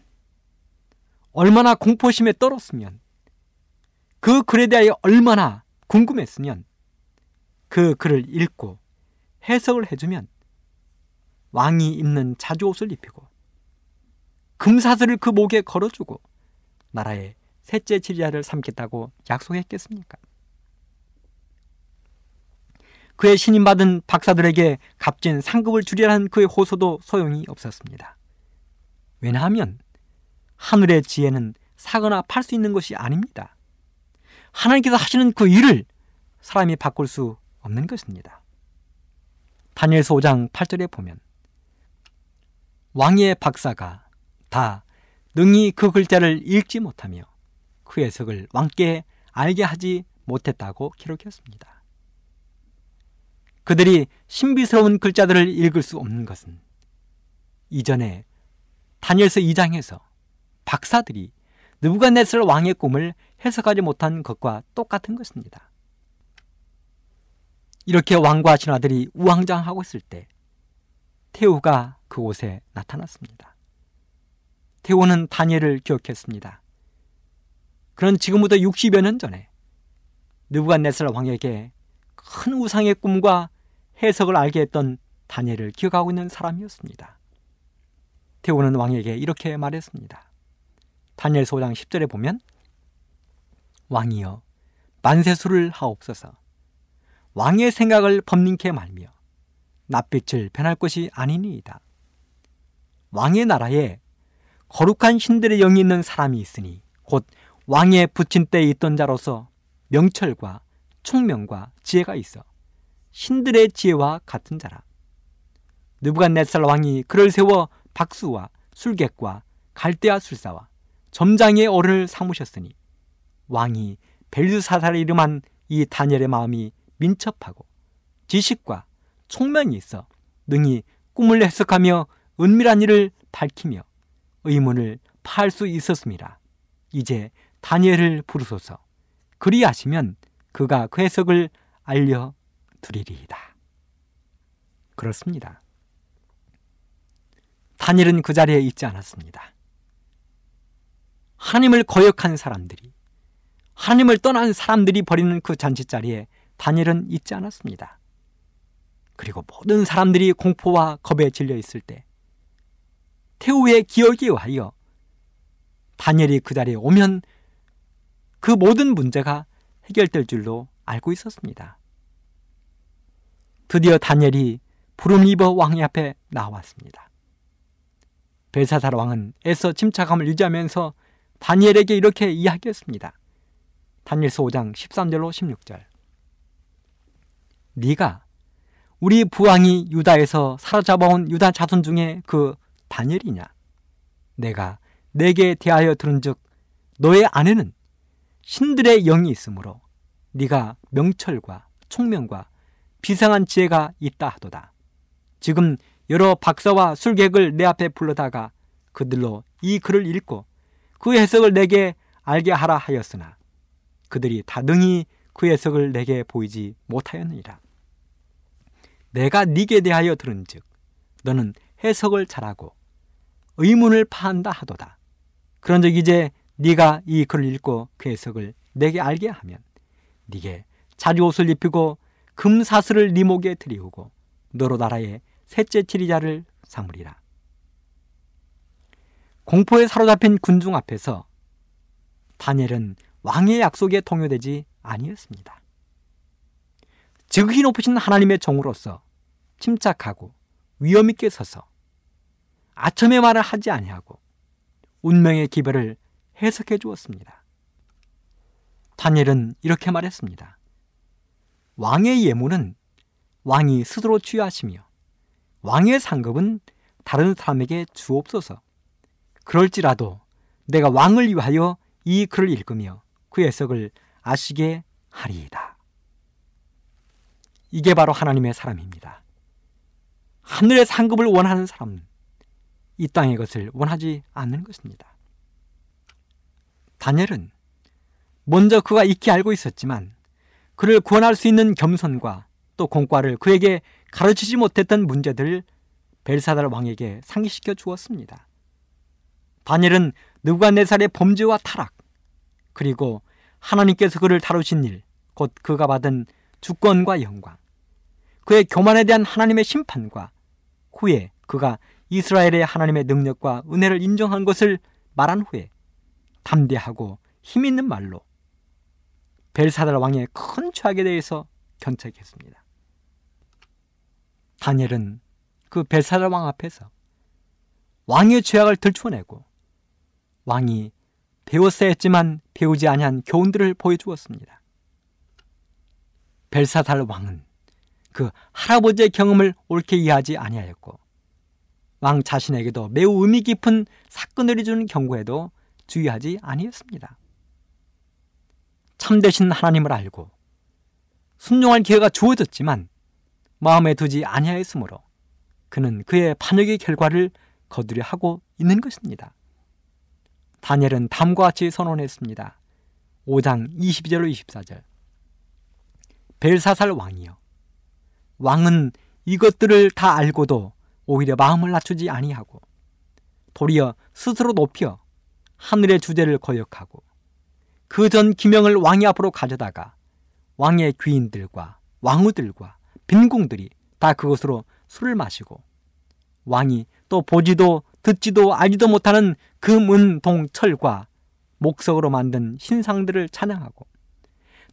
얼마나 공포심에 떨었으면, 그 글에 대하여 얼마나 궁금했으면, 그 글을 읽고 해석을 해주면 왕이 입는 자주옷을 입히고 금사슬을 그 목에 걸어주고 나라의 셋째 지리자를 삼겠다고 약속했겠습니까? 그의 신임받은 박사들에게 값진 상급을 주리라는 그의 호소도 소용이 없었습니다. 왜냐하면 하늘의 지혜는 사거나 팔 수 있는 것이 아닙니다. 하나님께서 하시는 그 일을 사람이 바꿀 수 없는 것입니다. 다니엘서 5장 8절에 보면 왕의 박사가 다 능히 그 글자를 읽지 못하며 그 해석을 왕께 알게 하지 못했다고 기록했습니다. 그들이 신비스러운 글자들을 읽을 수 없는 것은 이전에 다니엘서 2장에서 박사들이 느부갓네살 왕의 꿈을 해석하지 못한 것과 똑같은 것입니다. 이렇게 왕과 신하들이 우왕좌왕하고 있을 때 태우가 그곳에 나타났습니다. 태우는 다니엘을 기억했습니다. 그런 지금부터 60여 년 전에 느부갓네살 왕에게 큰 우상의 꿈과 해석을 알게 했던 다니엘을 기억하고 있는 사람이었습니다. 태우는 왕에게 이렇게 말했습니다. 다니엘 소장 10절에 보면 왕이여 만세수를 하옵소서 왕의 생각을 법님케 말며 낯빛을 변할 것이 아니니이다. 왕의 나라에 거룩한 신들의 영이 있는 사람이 있으니 곧 왕의 붙인 때에 있던 자로서 명철과 총명과 지혜가 있어 신들의 지혜와 같은 자라. 느부갓네살 왕이 그를 세워 박수와 술객과 갈대아 술사와 점장의 어른을 삼으셨으니 왕이 벨드사살을 이름한 이 다니엘의 마음이 민첩하고 지식과 총명이 있어 능히 꿈을 해석하며 은밀한 일을 밝히며 의문을 파할 수 있었습니다. 이제 다니엘을 부르소서. 그리하시면 그가 그 해석을 알려 드리리이다. 그렇습니다. 다니엘은 그 자리에 있지 않았습니다. 하나님을 거역한 사람들이 하나님을 떠난 사람들이 버리는 그 잔치자리에 다니엘은 있지 않았습니다. 그리고 모든 사람들이 공포와 겁에 질려 있을 때 태우의 기억이 와하여 다니엘이 그 자리에 오면 그 모든 문제가 해결될 줄로 알고 있었습니다. 드디어 다니엘이 부름 입어 왕의 앞에 나왔습니다. 벨사살 왕은 애써 침착함을 유지하면서 다니엘에게 이렇게 이야기했습니다. 다니엘서 5장 13절로 16절. 네가 우리 부왕이 유다에서 사로잡아온 유다 자손 중에 그 다니엘이냐? 내가 내게 대하여 들은즉 너의 아내는 신들의 영이 있으므로 네가 명철과 총명과 비상한 지혜가 있다 하도다. 지금 여러 박사와 술객을 내 앞에 불러다가 그들로 이 글을 읽고 그 해석을 내게 알게 하라 하였으나 그들이 다 능히 그 해석을 내게 보이지 못하였느니라. 내가 네게 대하여 들은즉 너는 해석을 잘하고 의문을 파한다 하도다. 그런즉 이제 네가 이 글을 읽고 그 해석을 내게 알게 하면 네게 자리 옷을 입히고 금사슬을 네 목에 들이우고 너로 나라의 셋째 치리자를 삼으리라. 공포에 사로잡힌 군중 앞에서 다니엘은 왕의 약속에 동요되지 아니었습니다. 지극히 높으신 하나님의 종으로서 침착하고 위험 있게 서서 아첨의 말을 하지 아니하고 운명의 기별을 해석해 주었습니다. 다니엘은 이렇게 말했습니다. 왕의 예물은 왕이 스스로 취하시며 왕의 상급은 다른 사람에게 주옵소서. 그럴지라도 내가 왕을 위하여 이 글을 읽으며 그 해석을 아시게 하리이다. 이게 바로 하나님의 사람입니다. 하늘의 상급을 원하는 사람은 이 땅의 것을 원하지 않는 것입니다. 다니엘은 먼저 그가 익히 알고 있었지만 그를 구원할 수 있는 겸손과 또 공과를 그에게 가르치지 못했던 문제들을 벨사달 왕에게 상기시켜 주었습니다. 다니엘은 느부갓네살의 범죄와 타락 그리고 하나님께서 그를 다루신 일, 곧 그가 받은 주권과 영광, 그의 교만에 대한 하나님의 심판과 후에 그가 이스라엘의 하나님의 능력과 은혜를 인정한 것을 말한 후에 담대하고 힘 있는 말로 벨사달 왕의 큰 죄악에 대해서 견책했습니다. 다니엘은 그 벨사달 왕 앞에서 왕의 죄악을 들춰내고 왕이 배웠어야 했지만 배우지 아니한 교훈들을 보여주었습니다. 벨사달 왕은 그 할아버지의 경험을 옳게 이해하지 아니하였고 왕 자신에게도 매우 의미 깊은 사건을 해주는 경고에도 주의하지 아니했습니다. 참되신 하나님을 알고 순종할 기회가 주어졌지만 마음에 두지 아니하였으므로 그는 그의 반역의 결과를 거두려 하고 있는 것입니다. 다니엘은 다음과 같이 선언했습니다. 5장 22절로 24절 벨사살 왕이여 왕은 이것들을 다 알고도 오히려 마음을 낮추지 아니하고 도리어 스스로 높여 하늘의 주제를 거역하고 그 전 기명을 왕이 앞으로 가져다가 왕의 귀인들과 왕후들과 빈궁들이 다 그것으로 술을 마시고 왕이 또 보지도 듣지도 알지도 못하는 금, 은, 동, 철과 목석으로 만든 신상들을 찬양하고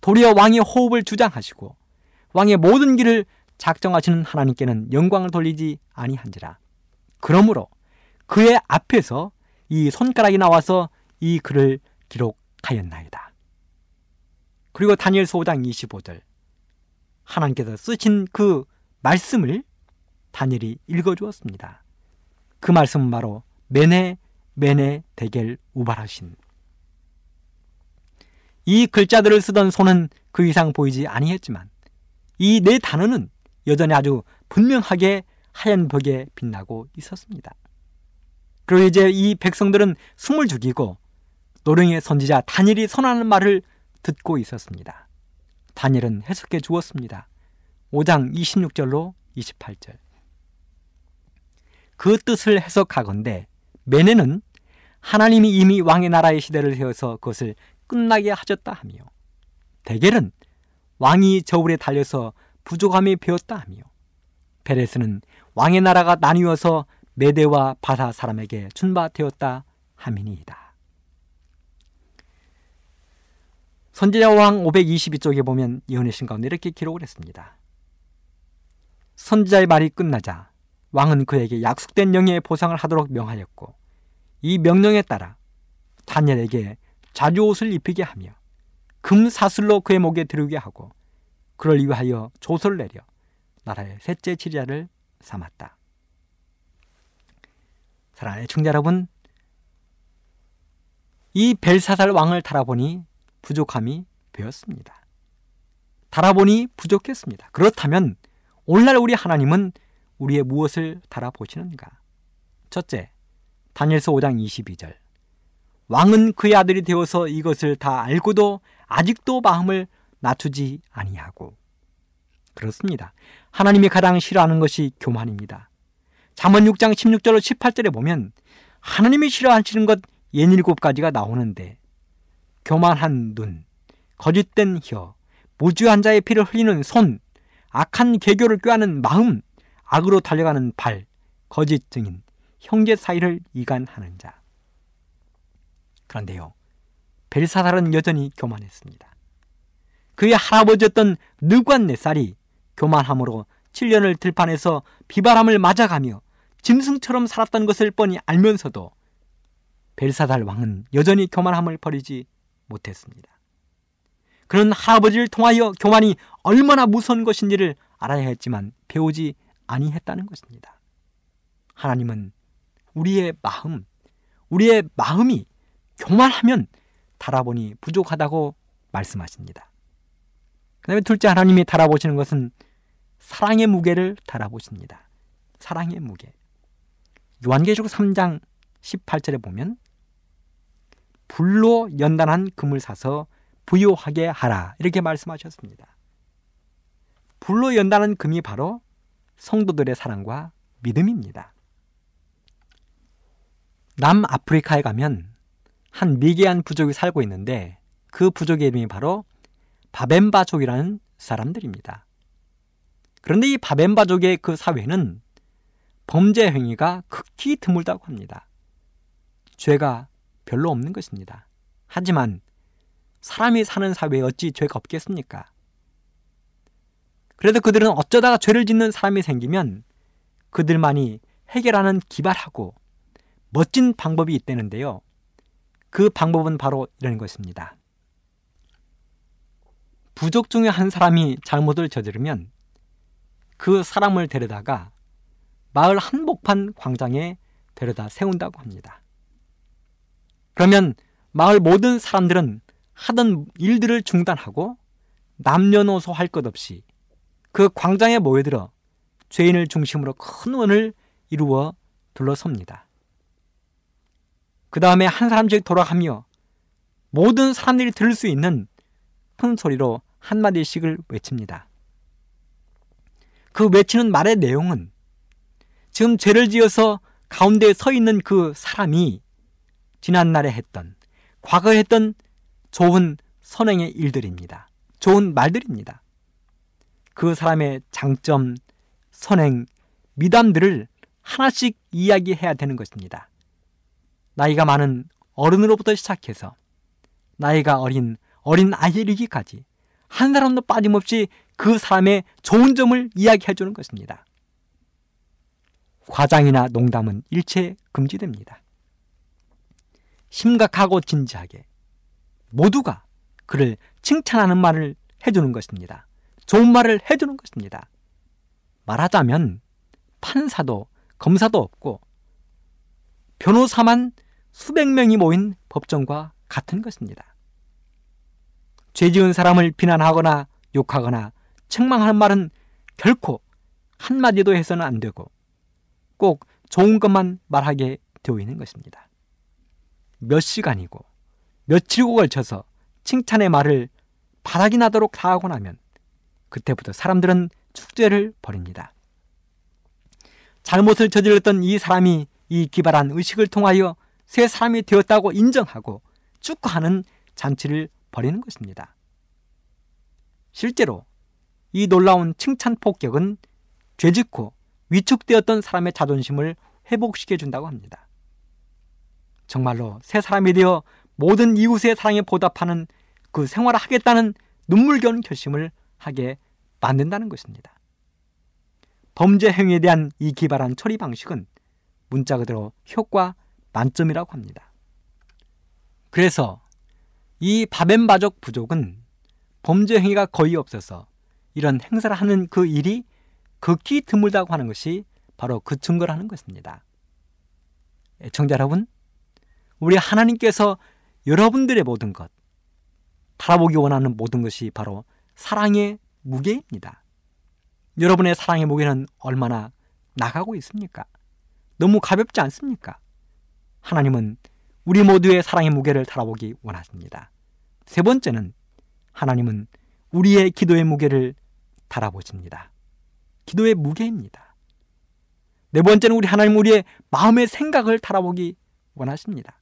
도리어 왕의 호흡을 주장하시고 왕의 모든 길을 작정하시는 하나님께는 영광을 돌리지 아니한지라. 그러므로 그의 앞에서 이 손가락이 나와서 이 글을 기록하였나이다. 그리고 다니엘서 5장 25절 하나님께서 쓰신 그 말씀을 다니엘이 읽어주었습니다. 그 말씀은 바로 메네 메네 대겔 우발하신 이 글자들을 쓰던 손은 그 이상 보이지 아니했지만 이 네 단어는 여전히 아주 분명하게 하얀 벽에 빛나고 있었습니다. 그리고 이제 이 백성들은 숨을 죽이고 노령의 선지자 다니엘이 선하는 말을 듣고 있었습니다. 다니엘은 해석해 주었습니다. 5장 26절로 28절. 그 뜻을 해석하건대 메네는 하나님이 이미 왕의 나라의 시대를 세워서 그것을 끝나게 하셨다 하며 대겔은 왕이 저울에 달려서 부족함이 배었다 하며 페레스는 왕의 나라가 나뉘어서 메대와 바사 사람에게 준바되었다 함이니이다. 선지자 왕 522쪽에 보면 예언의 가운데 이렇게 기록을 했습니다. 선지자의 말이 끝나자 왕은 그에게 약속된 영예의 보상을 하도록 명하였고 이 명령에 따라 다니엘에게 자주 옷을 입히게 하며 금 사슬로 그의 목에 들게 하고 그를 위하여 조서를 내려 나라의 셋째 지리자를 삼았다. 사랑하는 청자 여러분, 이 벨사살 왕을 달아보니 부족함이 되었습니다. 달아보니 부족했습니다. 그렇다면 오늘날 우리 하나님은 우리의 무엇을 달아보시는가? 첫째, 다니엘서 5장 22절. 왕은 그의 아들이 되어서 이것을 다 알고도 아직도 마음을 낮추지 아니하고 그렇습니다. 하나님이 가장 싫어하는 것이 교만입니다. 잠언 6장 16절로 18절에 보면 하나님이 싫어하시는 것 예닐곱 가지가 나오는데 교만한 눈, 거짓된 혀, 무주한 자의 피를 흘리는 손, 악한 개교를 꾀하는 마음, 악으로 달려가는 발, 거짓 증인, 형제 사이를 이간하는 자. 그런데요, 벨사살은 여전히 교만했습니다. 그의 할아버지였던 느관네살이 교만함으로 7년을 들판에서 비바람을 맞아가며 짐승처럼 살았던 것을 뻔히 알면서도 벨사달 왕은 여전히 교만함을 버리지 못했습니다. 그런 할아버지를 통하여 교만이 얼마나 무서운 것인지를 알아야 했지만 배우지 아니했다는 것입니다. 하나님은 우리의 마음, 우리의 마음이 교만하면 달아보니 부족하다고 말씀하십니다. 그 다음에 둘째 하나님이 달아보시는 것은 사랑의 무게를 달아보십니다. 사랑의 무게. 요한계시록 3장 18절에 보면 불로 연단한 금을 사서 부요하게 하라 이렇게 말씀하셨습니다. 불로 연단한 금이 바로 성도들의 사랑과 믿음입니다. 남아프리카에 가면 한 미개한 부족이 살고 있는데 그 부족의 이름이 바로 바벤바족이라는 사람들입니다. 그런데 이 바벤바족의 그 사회는 범죄 행위가 극히 드물다고 합니다. 죄가 별로 없는 것입니다. 하지만 사람이 사는 사회에 어찌 죄가 없겠습니까? 그래도 그들은 어쩌다가 죄를 짓는 사람이 생기면 그들만이 해결하는 기발하고 멋진 방법이 있다는데요. 그 방법은 바로 이런 것입니다. 부족 중에 한 사람이 잘못을 저지르면 그 사람을 데려다가 마을 한복판 광장에 데려다 세운다고 합니다. 그러면 마을 모든 사람들은 하던 일들을 중단하고 남녀노소 할 것 없이 그 광장에 모여들어 죄인을 중심으로 큰 원을 이루어 둘러섭니다. 그 다음에 한 사람씩 돌아가며 모든 사람들이 들을 수 있는 큰 소리로 한마디씩을 외칩니다. 그 외치는 말의 내용은 지금 죄를 지어서 가운데에 서 있는 그 사람이 지난날에 했던, 과거에 했던 좋은 선행의 일들입니다. 좋은 말들입니다. 그 사람의 장점, 선행, 미담들을 하나씩 이야기해야 되는 것입니다. 나이가 많은 어른으로부터 시작해서 나이가 어린 어린 아이에 이르기까지 한 사람도 빠짐없이 그 사람의 좋은 점을 이야기해 주는 것입니다. 과장이나 농담은 일체 금지됩니다. 심각하고 진지하게 모두가 그를 칭찬하는 말을 해주는 것입니다. 좋은 말을 해주는 것입니다. 말하자면 판사도 검사도 없고 변호사만 수백 명이 모인 법정과 같은 것입니다. 죄 지은 사람을 비난하거나 욕하거나 책망하는 말은 결코 한마디도 해서는 안 되고 꼭 좋은 것만 말하게 되어 있는 것입니다. 몇 시간이고 며칠고 걸쳐서 칭찬의 말을 바닥이 나도록 다 하고 나면 그때부터 사람들은 축제를 벌입니다. 잘못을 저질렀던 이 사람이 이 기발한 의식을 통하여 새 사람이 되었다고 인정하고 축하하는 잔치를 벌이는 것입니다. 실제로 이 놀라운 칭찬 폭격은 죄짓고 위축되었던 사람의 자존심을 회복시켜 준다고 합니다. 정말로 새 사람이 되어 모든 이웃의 사랑에 보답하는 그 생활을 하겠다는 눈물겨운 결심을 하게 만든다는 것입니다. 범죄 행위에 대한 이 기발한 처리 방식은 문자 그대로 효과 만점이라고 합니다. 그래서 이 바벤바족 부족은 범죄 행위가 거의 없어서 이런 행사를 하는 그 일이 극히 드물다고 하는 것이 바로 그 증거라는 것입니다. 애청자 여러분, 우리 하나님께서 여러분들의 모든 것, 바라보기 원하는 모든 것이 바로 사랑의 무게입니다. 여러분의 사랑의 무게는 얼마나 나가고 있습니까? 너무 가볍지 않습니까? 하나님은 우리 모두의 사랑의 무게를 달아보기 원하십니다. 세 번째는 하나님은 우리의 기도의 무게를 달아보십니다. 기도의 무게입니다. 네 번째는 우리 하나님 우리의 마음의 생각을 달아보기 원하십니다.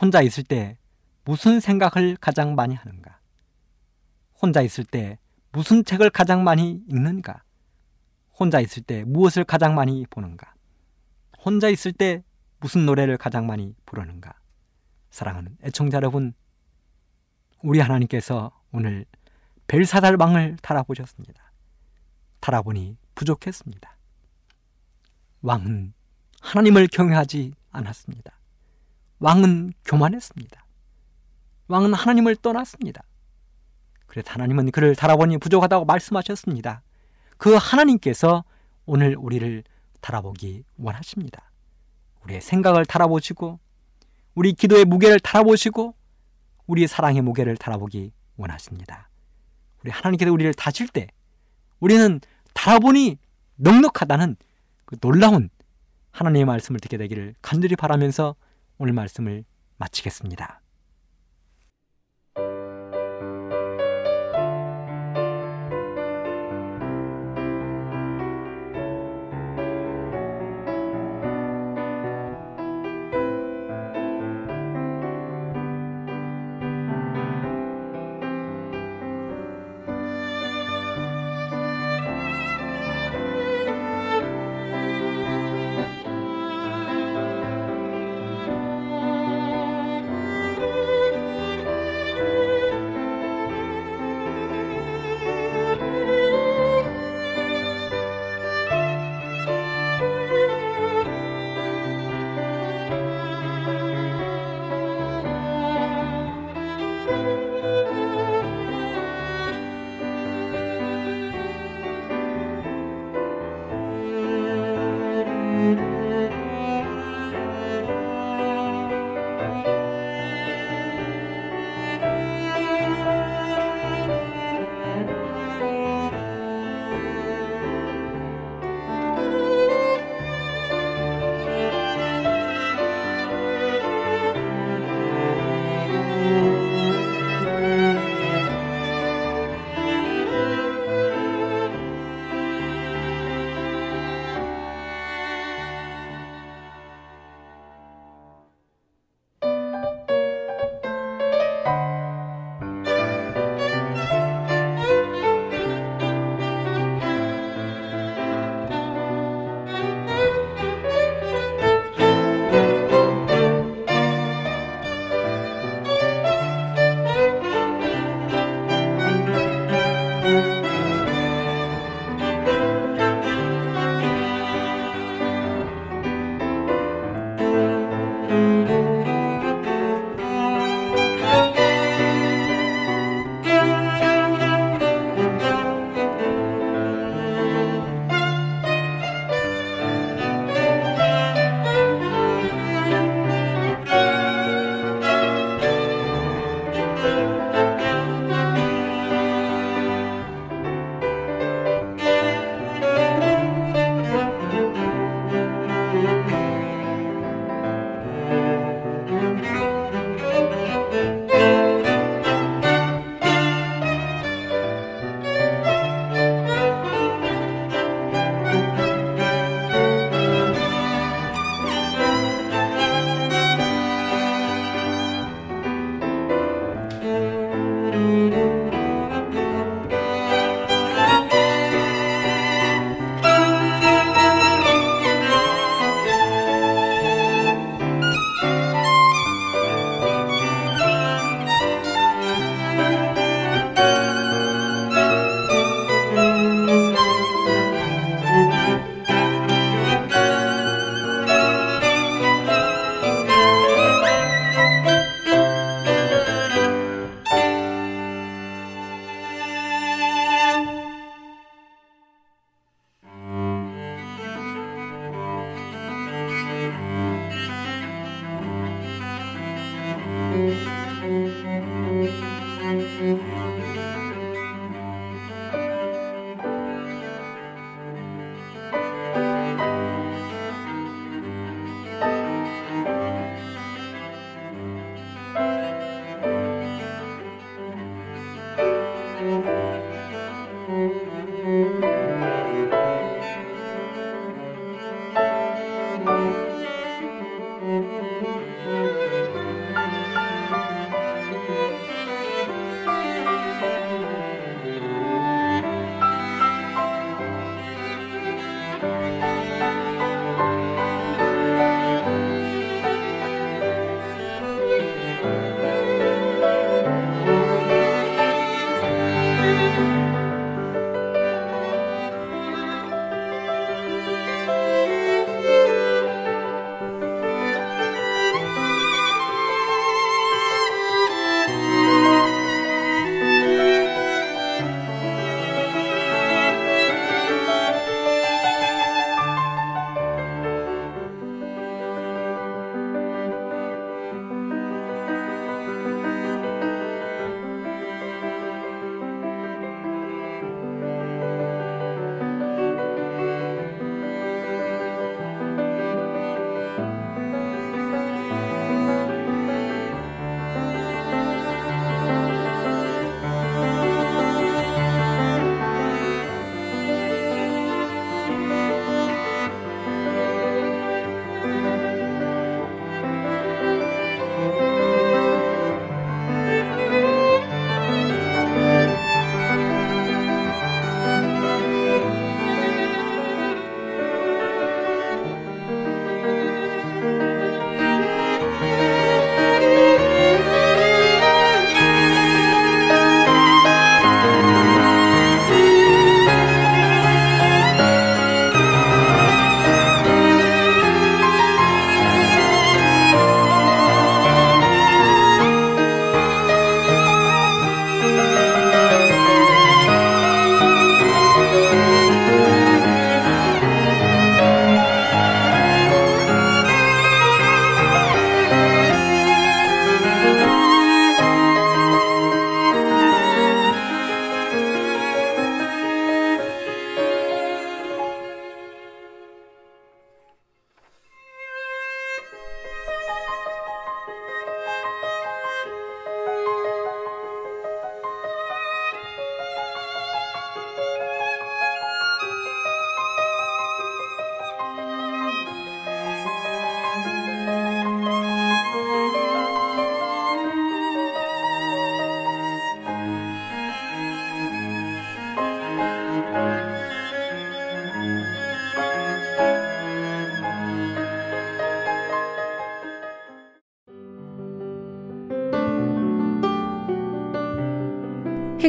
혼자 있을 때 무슨 생각을 가장 많이 하는가? 혼자 있을 때 무슨 책을 가장 많이 읽는가? 혼자 있을 때 무엇을 가장 많이 보는가? 혼자 있을 때 무슨 노래를 가장 많이 부르는가? 사랑하는 애청자 여러분, 우리 하나님께서 오늘 벨사달방을 달아보셨습니다. 달아보니 부족했습니다. 왕은 하나님을 경외하지 않았습니다. 왕은 교만했습니다. 왕은 하나님을 떠났습니다. 그래서 하나님은 그를 달아보니 부족하다고 말씀하셨습니다. 그 하나님께서 오늘 우리를 달아보기 원하십니다. 우리의 생각을 달아보시고 우리 기도의 무게를 달아보시고 우리 사랑의 무게를 달아보기 원하십니다. 우리 하나님께서 우리를 다칠 때 우리는 달아보니 넉넉하다는 그 놀라운 하나님의 말씀을 듣게 되기를 간절히 바라면서 오늘 말씀을 마치겠습니다.